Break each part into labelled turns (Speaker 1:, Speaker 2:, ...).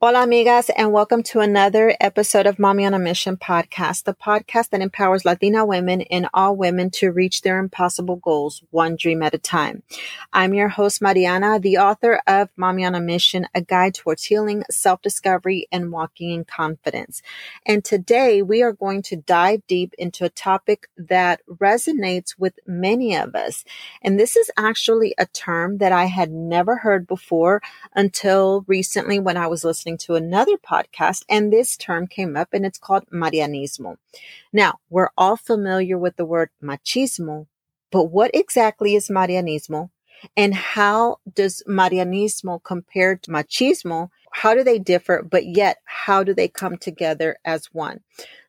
Speaker 1: Hola, amigas, and welcome to another episode of Mami on a Mission podcast, the podcast that empowers Latina women and all women to reach their impossible goals one dream at a time. I'm your host, Mariana, the author of Mommy on a Mission, a guide towards healing, self discovery, and walking in confidence. And today we are going to dive deep into a topic that resonates with many of us. And this is actually a term that I had never heard before until recently when I was listening listening to another podcast and this term came up and it's called Marianismo. Now, we're all familiar with the word machismo, but what exactly is Marianismo? And how does Marianismo compare to machismo? How do they differ, but yet how do they come together as one?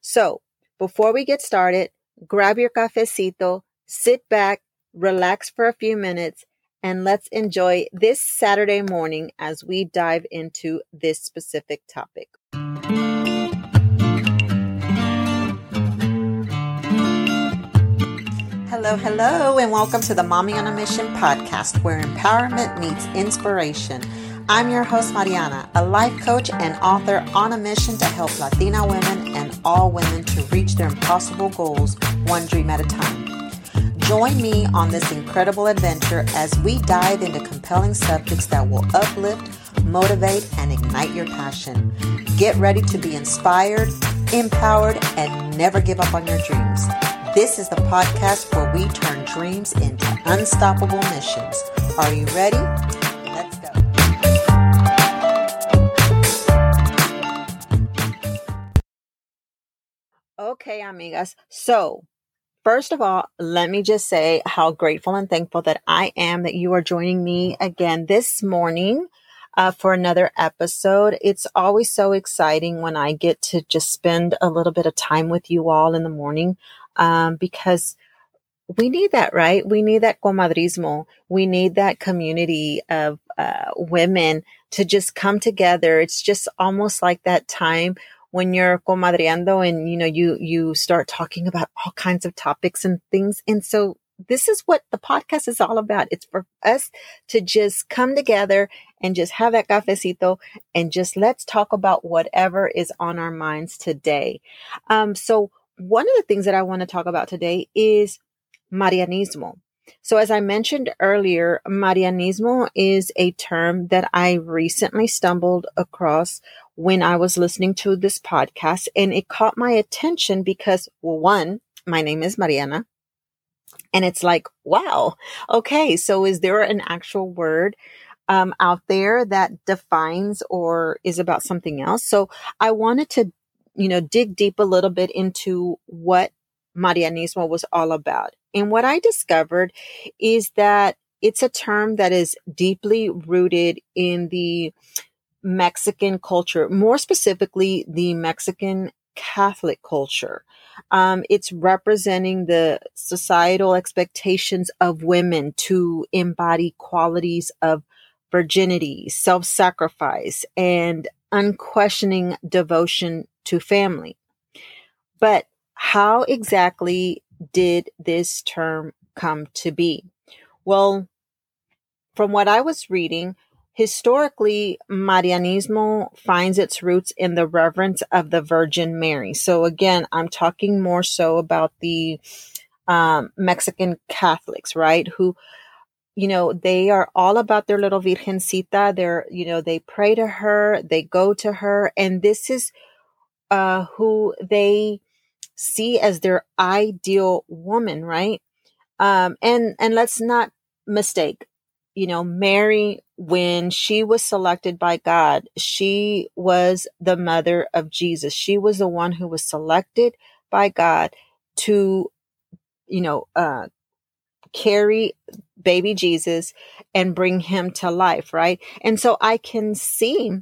Speaker 1: So before we get started, grab your cafecito, sit back, relax for a few minutes, and let's enjoy this Saturday morning as we dive into this specific topic. Hello, hello, and welcome to the Mami on a Mission podcast, where empowerment meets inspiration. I'm your host, Mariana, a life coach and author on a mission to help Latina women and all women to reach their impossible goals one dream at a time. Join me on this incredible adventure as we dive into compelling subjects that will uplift, motivate, and ignite your passion. Get ready to be inspired, empowered, and never give up on your dreams. This is the podcast where we turn dreams into unstoppable missions. Are you ready? Let's go. Okay, amigas. So, First of all, let me just say how grateful and thankful that I am that you are joining me again this morning uh, for another episode. It's always so exciting when I get to just spend a little bit of time with you all in the morning um, because we need that, right? We need that comadrismo. We need that community of uh, women to just come together. It's just almost like that time when you're comadreando and you know you you start talking about all kinds of topics and things. And so this is what the podcast is all about. It's for us to just come together and just have that cafecito and just let's talk about whatever is on our minds today. Um so one of the things that i want to talk about today is marianismo. So, as I mentioned earlier, Marianismo is a term that I recently stumbled across when I was listening to this podcast and it caught my attention because well, one, my name is Mariana. And it's like, wow, okay. So is there an actual word um, out there that defines or is about something else? So I wanted to, you know, dig deep a little bit into what Marianismo was all about. And what I discovered is that it's a term that is deeply rooted in the Mexican culture, more specifically, the Mexican Catholic culture. Um, it's representing the societal expectations of women to embody qualities of virginity, self sacrifice, and unquestioning devotion to family. But how exactly did this term come to be? Well, from what I was reading, Historically, Marianismo finds its roots in the reverence of the Virgin Mary. So again, I'm talking more so about the um, Mexican Catholics, right? Who, you know, they are all about their little Virgencita. They're, you know, they pray to her, they go to her, and this is uh, who they see as their ideal woman, right? Um, and and let's not mistake you know, Mary, when she was selected by God, she was the mother of Jesus. She was the one who was selected by God to, you know, uh, carry baby Jesus and bring him to life, right? And so I can see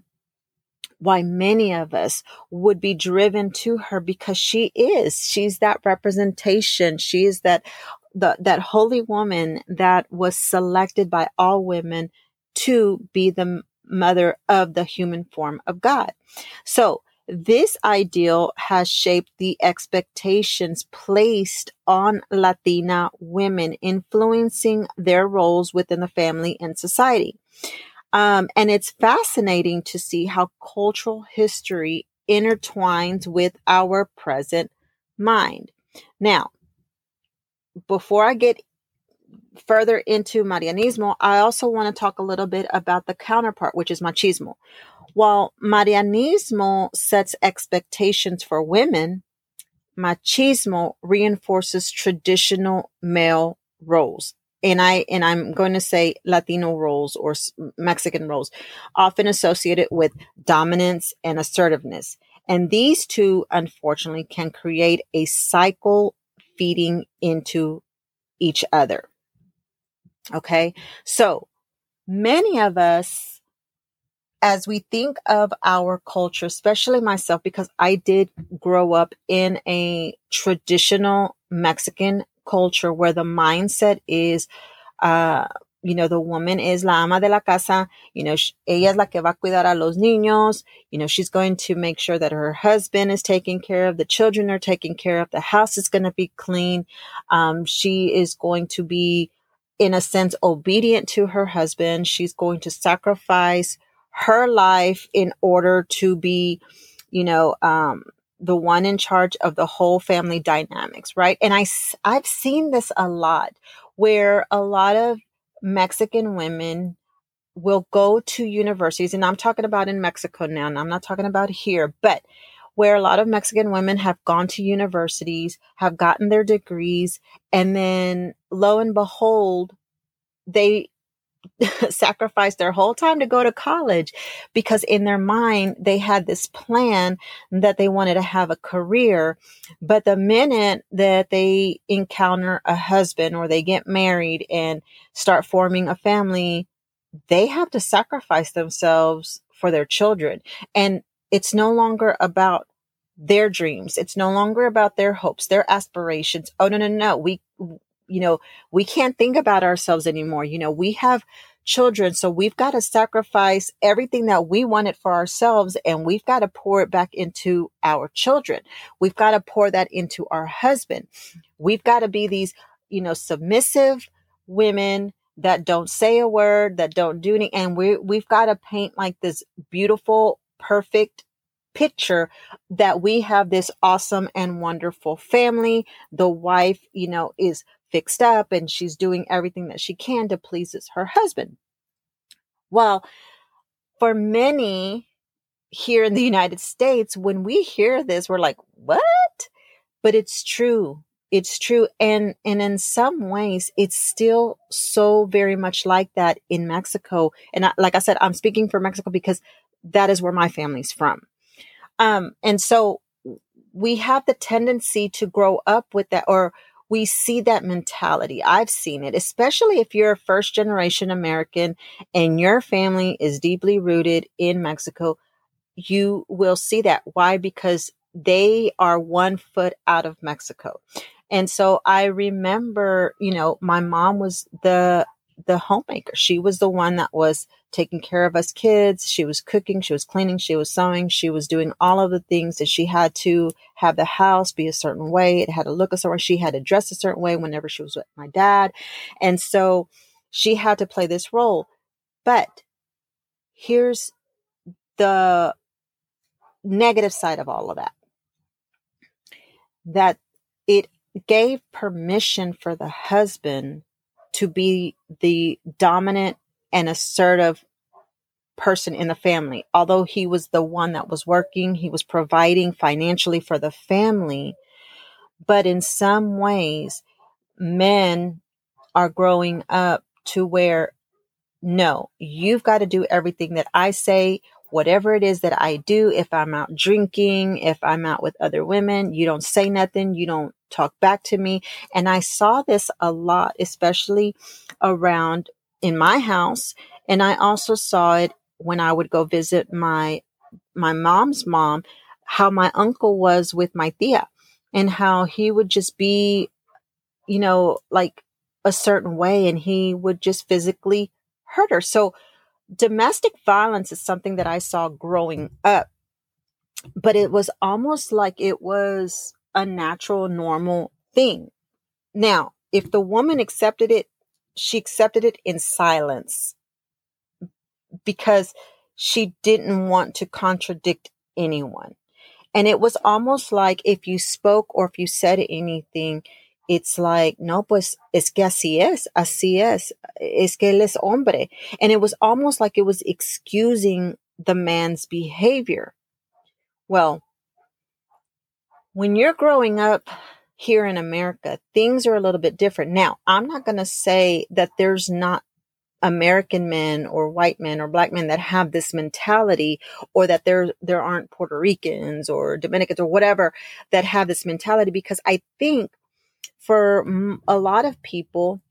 Speaker 1: why many of us would be driven to her because she is. She's that representation. She is that the, that holy woman that was selected by all women to be the mother of the human form of God. So this ideal has shaped the expectations placed on Latina women, influencing their roles within the family and society. Um, and it's fascinating to see how cultural history intertwines with our present mind. Now, before I get further into Marianismo, I also want to talk a little bit about the counterpart, which is machismo. While Marianismo sets expectations for women, machismo reinforces traditional male roles. And I and I'm going to say Latino roles or Mexican roles, often associated with dominance and assertiveness. And these two, unfortunately, can create a cycle feeding into each other. Okay. So many of us, as we think of our culture, especially myself, because I did grow up in a traditional Mexican culture where the mindset is, uh, you know, the woman is la ama de la casa, you know, she, ella es la que va a cuidar a los niños, you know, she's going to make sure that her husband is taken care of, the children are taken care of, the house is going to be clean, um, she is going to be, in a sense, obedient to her husband. She's going to sacrifice her life in order to be, you know, um, the one in charge of the whole family dynamics, right? And I, I've seen this a lot where a lot of Mexican women will go to universities, and I'm talking about in Mexico now, and I'm not talking about here, but where a lot of Mexican women have gone to universities, have gotten their degrees, and then lo and behold, they sacrificed their whole time to go to college because in their mind they had this plan that they wanted to have a career but the minute that they encounter a husband or they get married and start forming a family they have to sacrifice themselves for their children and it's no longer about their dreams. It's no longer about their hopes, their aspirations. Oh, no, no, no. We, you know, we can't think about ourselves anymore. You know, we have children. So we've got to sacrifice everything that we wanted for ourselves and we've got to pour it back into our children. We've got to pour that into our husband. We've got to be these, you know, submissive women that don't say a word, that don't do anything. And we, we've got to paint like this beautiful, perfect picture that we have this awesome and wonderful family. The wife, you know, is fixed up and she's doing everything that she can to please her husband. Well, for many here in the United States, when we hear this, we're like, what? But it's true. It's true. And, and in some ways, it's still so very much like that in Mexico. And I, like I said, I'm speaking for Mexico because that is where my family's from. Um, and so we have the tendency to grow up with that or we see that mentality. I've seen it, especially if you're a first generation American and your family is deeply rooted in Mexico. You will see that. Why? Because they are one foot out of Mexico. And so I remember, you know, my mom was the the homemaker. She was the one that was taking care of us kids. She was cooking, she was cleaning, she was sewing, she was doing all of the things that she had to have the house be a certain way. It had to look a certain way. She had to dress a certain way whenever she was with my dad. And so she had to play this role. But here's the negative side of all of that that it gave permission for the husband to be the dominant and assertive person in the family. Although he was the one that was working, he was providing financially for the family. But in some ways, men are growing up to where, no, you've got to do everything that I say, whatever it is that I do. If I'm out drinking, if I'm out with other women, you don't say nothing. You don't talk back to me. And I saw this a lot, especially around in my house. And I also saw it when I would go visit my, my mom's mom, how my uncle was with my tia and how he would just be, you know, like a certain way and he would just physically hurt her. So domestic violence is something that I saw growing up, but it was almost like it was a natural, normal thing. Now, if the woman accepted it, she accepted it in silence. Because she didn't want to contradict anyone. And it was almost like if you spoke or if you said anything, it's like, no, pues es que así es, así es, es que él es hombre. And it was almost like it was excusing the man's behavior. Well, when you're growing up here in America, things are a little bit different. Now, I'm not going to say that there's not American men or white men or black men that have this mentality or that there there aren't Puerto Ricans or Dominicans or whatever that have this mentality because I think for a lot of people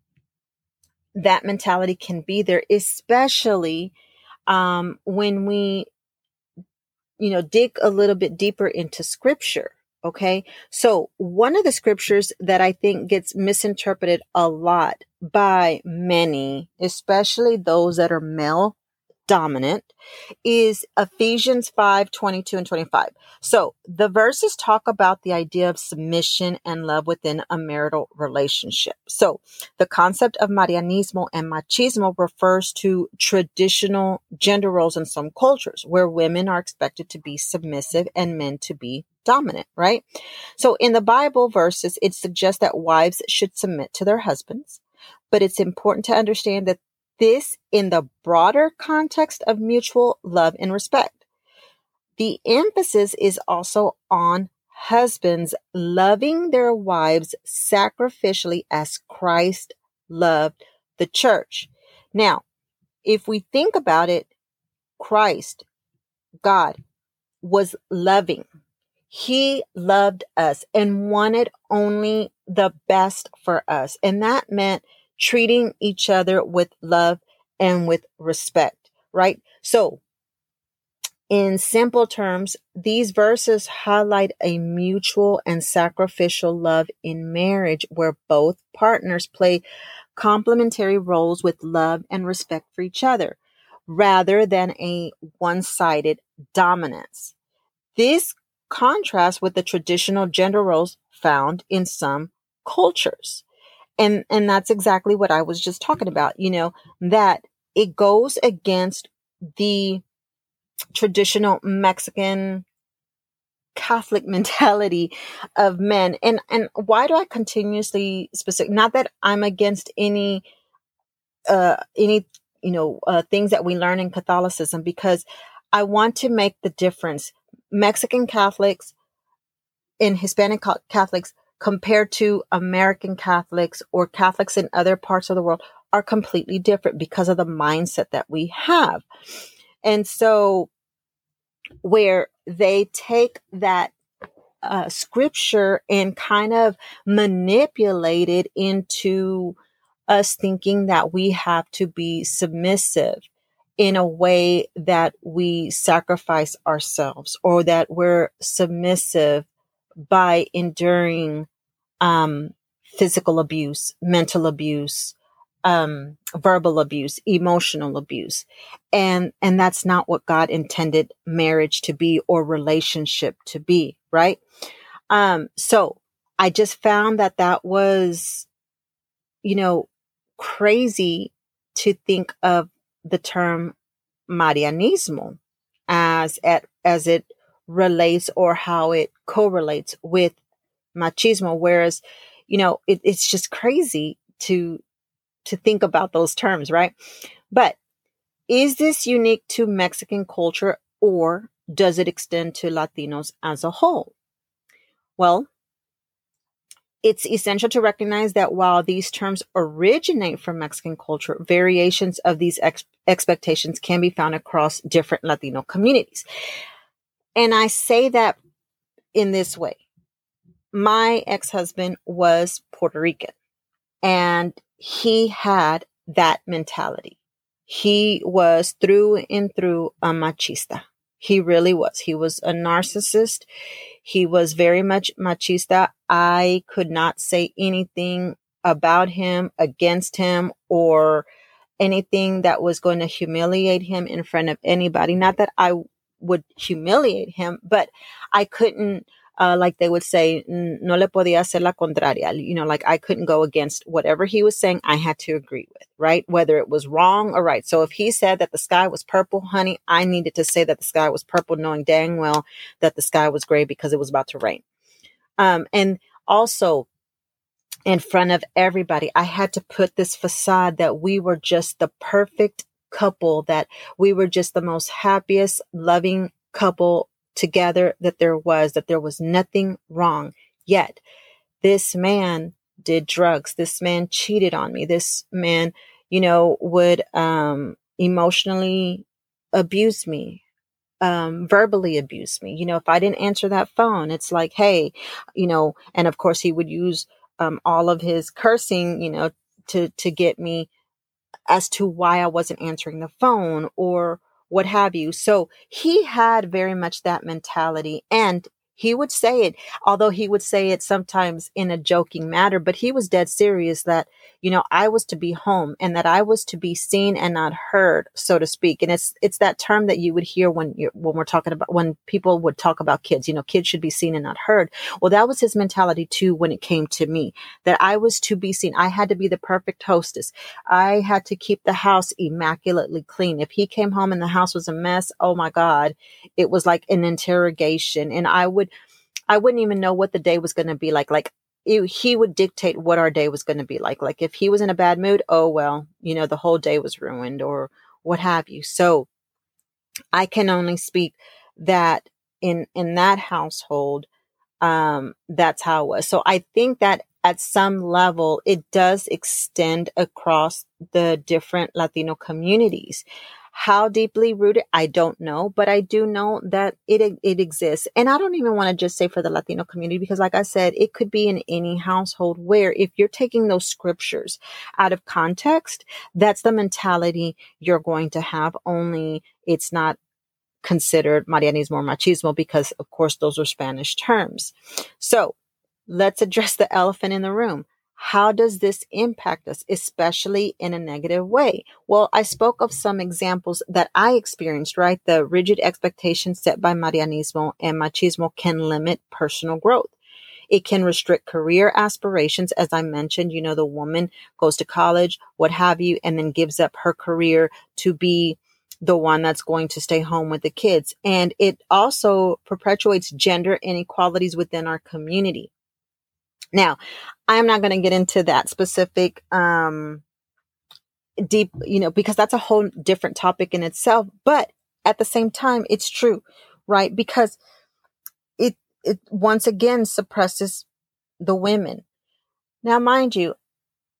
Speaker 1: that mentality can be there especially um, when we you know dig a little bit deeper into scripture Okay. So one of the scriptures that I think gets misinterpreted a lot by many, especially those that are male dominant is Ephesians 5 22 and 25. So the verses talk about the idea of submission and love within a marital relationship. So the concept of Marianismo and machismo refers to traditional gender roles in some cultures where women are expected to be submissive and men to be dominant, right? So in the Bible verses, it suggests that wives should submit to their husbands. But it's important to understand that this in the broader context of mutual love and respect. The emphasis is also on husbands loving their wives sacrificially as Christ loved the church. Now, if we think about it, Christ, God, was loving. He loved us and wanted only the best for us. And that meant treating each other with love and with respect, right? So, in simple terms, these verses highlight a mutual and sacrificial love in marriage where both partners play complementary roles with love and respect for each other rather than a one sided dominance. This contrasts with the traditional gender roles found in some cultures and and that's exactly what I was just talking about, you know, that it goes against the traditional Mexican Catholic mentality of men. And and why do I continuously specific not that I'm against any uh any you know uh, things that we learn in Catholicism because I want to make the difference. Mexican Catholics and Hispanic Catholics compared to American Catholics or Catholics in other parts of the world are completely different because of the mindset that we have. And so, where they take that uh, scripture and kind of manipulate it into us thinking that we have to be submissive in a way that we sacrifice ourselves or that we're submissive by enduring um, physical abuse, mental abuse, um, verbal abuse, emotional abuse. And, and that's not what God intended marriage to be or relationship to be, right? Um, so I just found that that was, you know, crazy to think of the term Marianismo as at, as it relates or how it correlates with machismo. Whereas, you know, it, it's just crazy to, to think about those terms, right? But is this unique to Mexican culture or does it extend to Latinos as a whole? Well, it's essential to recognize that while these terms originate from Mexican culture, variations of these ex- expectations can be found across different Latino communities. And I say that in this way. My ex husband was Puerto Rican and he had that mentality. He was through and through a machista. He really was. He was a narcissist. He was very much machista. I could not say anything about him, against him, or anything that was going to humiliate him in front of anybody. Not that I would humiliate him, but I couldn't uh, like they would say, no le podía hacer la contraria. You know, like I couldn't go against whatever he was saying. I had to agree with, right? Whether it was wrong or right. So if he said that the sky was purple, honey, I needed to say that the sky was purple, knowing dang well that the sky was gray because it was about to rain. Um, and also in front of everybody, I had to put this facade that we were just the perfect couple, that we were just the most happiest, loving couple together that there was, that there was nothing wrong. Yet this man did drugs. This man cheated on me. This man, you know, would, um, emotionally abuse me, um, verbally abuse me. You know, if I didn't answer that phone, it's like, Hey, you know, and of course he would use, um, all of his cursing, you know, to, to get me as to why I wasn't answering the phone or what have you. So he had very much that mentality. And he would say it, although he would say it sometimes in a joking manner, but he was dead serious that, you know, I was to be home and that I was to be seen and not heard, so to speak. And it's, it's that term that you would hear when you when we're talking about, when people would talk about kids, you know, kids should be seen and not heard. Well, that was his mentality too when it came to me, that I was to be seen. I had to be the perfect hostess. I had to keep the house immaculately clean. If he came home and the house was a mess, oh my God, it was like an interrogation. And I would, I wouldn't even know what the day was going to be like. Like it, he would dictate what our day was going to be like. Like if he was in a bad mood, oh, well, you know, the whole day was ruined or what have you. So I can only speak that in, in that household, um, that's how it was. So I think that at some level, it does extend across the different Latino communities. How deeply rooted, I don't know, but I do know that it, it exists. And I don't even want to just say for the Latino community, because like I said, it could be in any household where if you're taking those scriptures out of context, that's the mentality you're going to have. Only it's not considered Marianismo or machismo because of course those are Spanish terms. So let's address the elephant in the room. How does this impact us, especially in a negative way? Well, I spoke of some examples that I experienced, right? The rigid expectations set by Marianismo and machismo can limit personal growth. It can restrict career aspirations. As I mentioned, you know, the woman goes to college, what have you, and then gives up her career to be the one that's going to stay home with the kids. And it also perpetuates gender inequalities within our community. Now, I'm not going to get into that specific, um, deep, you know, because that's a whole different topic in itself. But at the same time, it's true, right? Because it, it once again suppresses the women. Now, mind you,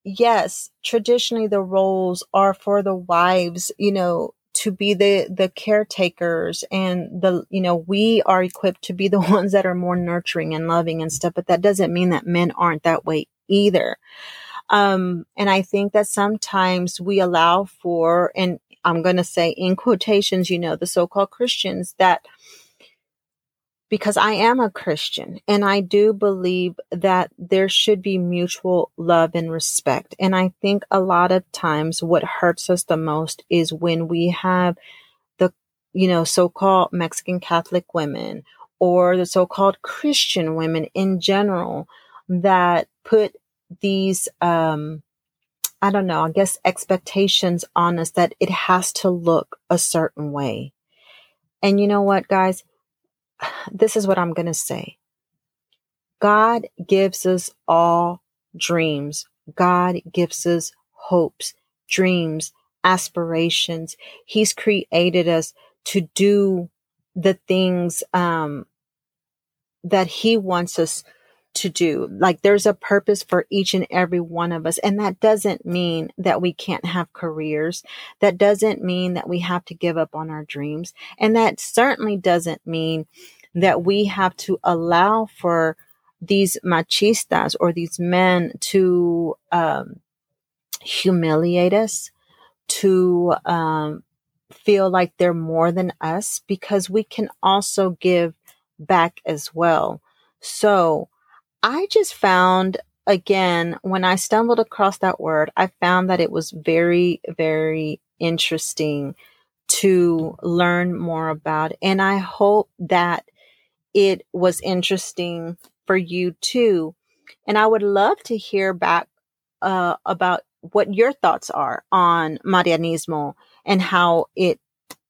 Speaker 1: yes, traditionally the roles are for the wives, you know, to be the the caretakers and the you know we are equipped to be the ones that are more nurturing and loving and stuff but that doesn't mean that men aren't that way either. Um and i think that sometimes we allow for and i'm going to say in quotations you know the so-called christians that because I am a Christian and I do believe that there should be mutual love and respect. And I think a lot of times what hurts us the most is when we have the, you know, so-called Mexican Catholic women or the so-called Christian women in general that put these, um, I don't know, I guess expectations on us that it has to look a certain way. And you know what, guys? this is what I'm going to say. God gives us all dreams. God gives us hopes, dreams, aspirations. He's created us to do the things um, that He wants us to do. Like there's a purpose for each and every one of us. And that doesn't mean that we can't have careers. That doesn't mean that we have to give up on our dreams. And that certainly doesn't mean that we have to allow for these machistas or these men to um, humiliate us, to um, feel like they're more than us, because we can also give back as well. So I just found again, when I stumbled across that word, I found that it was very, very interesting to learn more about. And I hope that it was interesting for you too. And I would love to hear back uh, about what your thoughts are on Marianismo and how it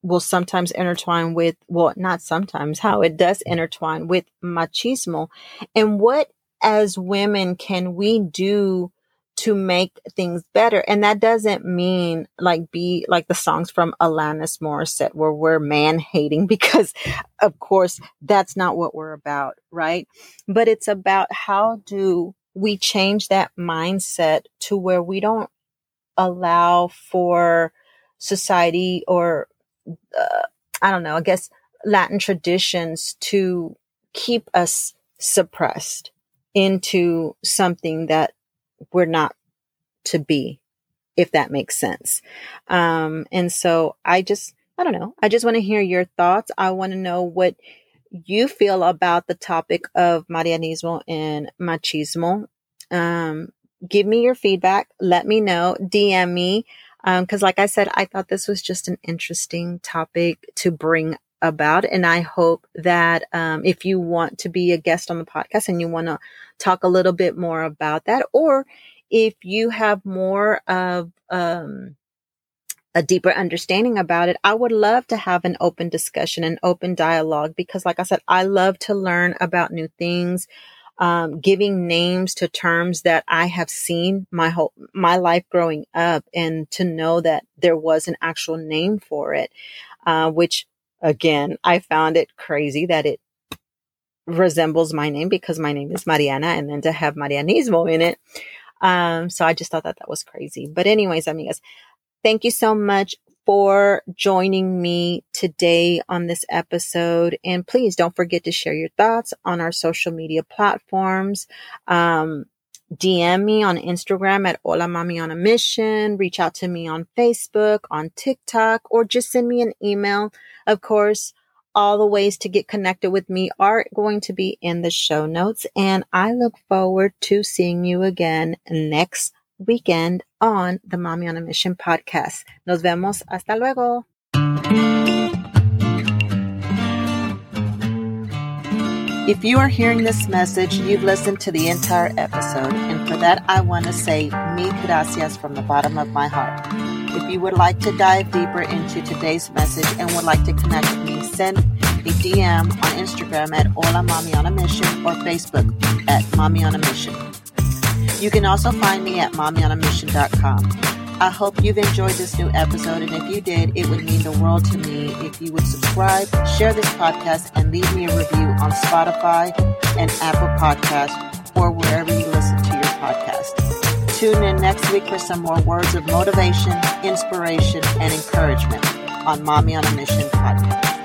Speaker 1: will sometimes intertwine with, well, not sometimes, how it does intertwine with machismo and what as women can we do to make things better. And that doesn't mean like be like the songs from Alanis Morissette where we're man hating because of course that's not what we're about, right? But it's about how do we change that mindset to where we don't allow for society or uh, I don't know, I guess Latin traditions to keep us suppressed into something that we're not to be, if that makes sense. Um, and so I just, I don't know. I just want to hear your thoughts. I want to know what you feel about the topic of Marianismo and machismo. Um, give me your feedback. Let me know. DM me. Um, cause like I said, I thought this was just an interesting topic to bring about. And I hope that, um, if you want to be a guest on the podcast and you want to talk a little bit more about that, or if you have more of, um, a deeper understanding about it, I would love to have an open discussion, an open dialogue, because like I said, I love to learn about new things um, giving names to terms that I have seen my whole my life growing up, and to know that there was an actual name for it, uh, which again I found it crazy that it resembles my name because my name is Mariana, and then to have Marianismo in it. Um, so I just thought that that was crazy. But anyways, amigas, thank you so much for joining me today on this episode. And please don't forget to share your thoughts on our social media platforms. Um, DM me on Instagram at Hola Mami on a Mission. Reach out to me on Facebook, on TikTok, or just send me an email. Of course, all the ways to get connected with me are going to be in the show notes. And I look forward to seeing you again next weekend on the Mami on a Mission podcast. Nos vemos. Hasta luego. If you are hearing this message, you've listened to the entire episode, and for that, I want to say mil gracias from the bottom of my heart. If you would like to dive deeper into today's message and would like to connect with me, send a DM on Instagram at Hola Mami on a Mission or Facebook at Mami on a Mission. You can also find me at mamionamission.com. I hope you've enjoyed this new episode, and if you did, it would mean the world to me if you would subscribe, share this podcast, and leave me a review on Spotify and Apple Podcasts or wherever you listen to your podcast. Tune in next week for some more words of motivation, inspiration, and encouragement on Mami on a Mission podcast.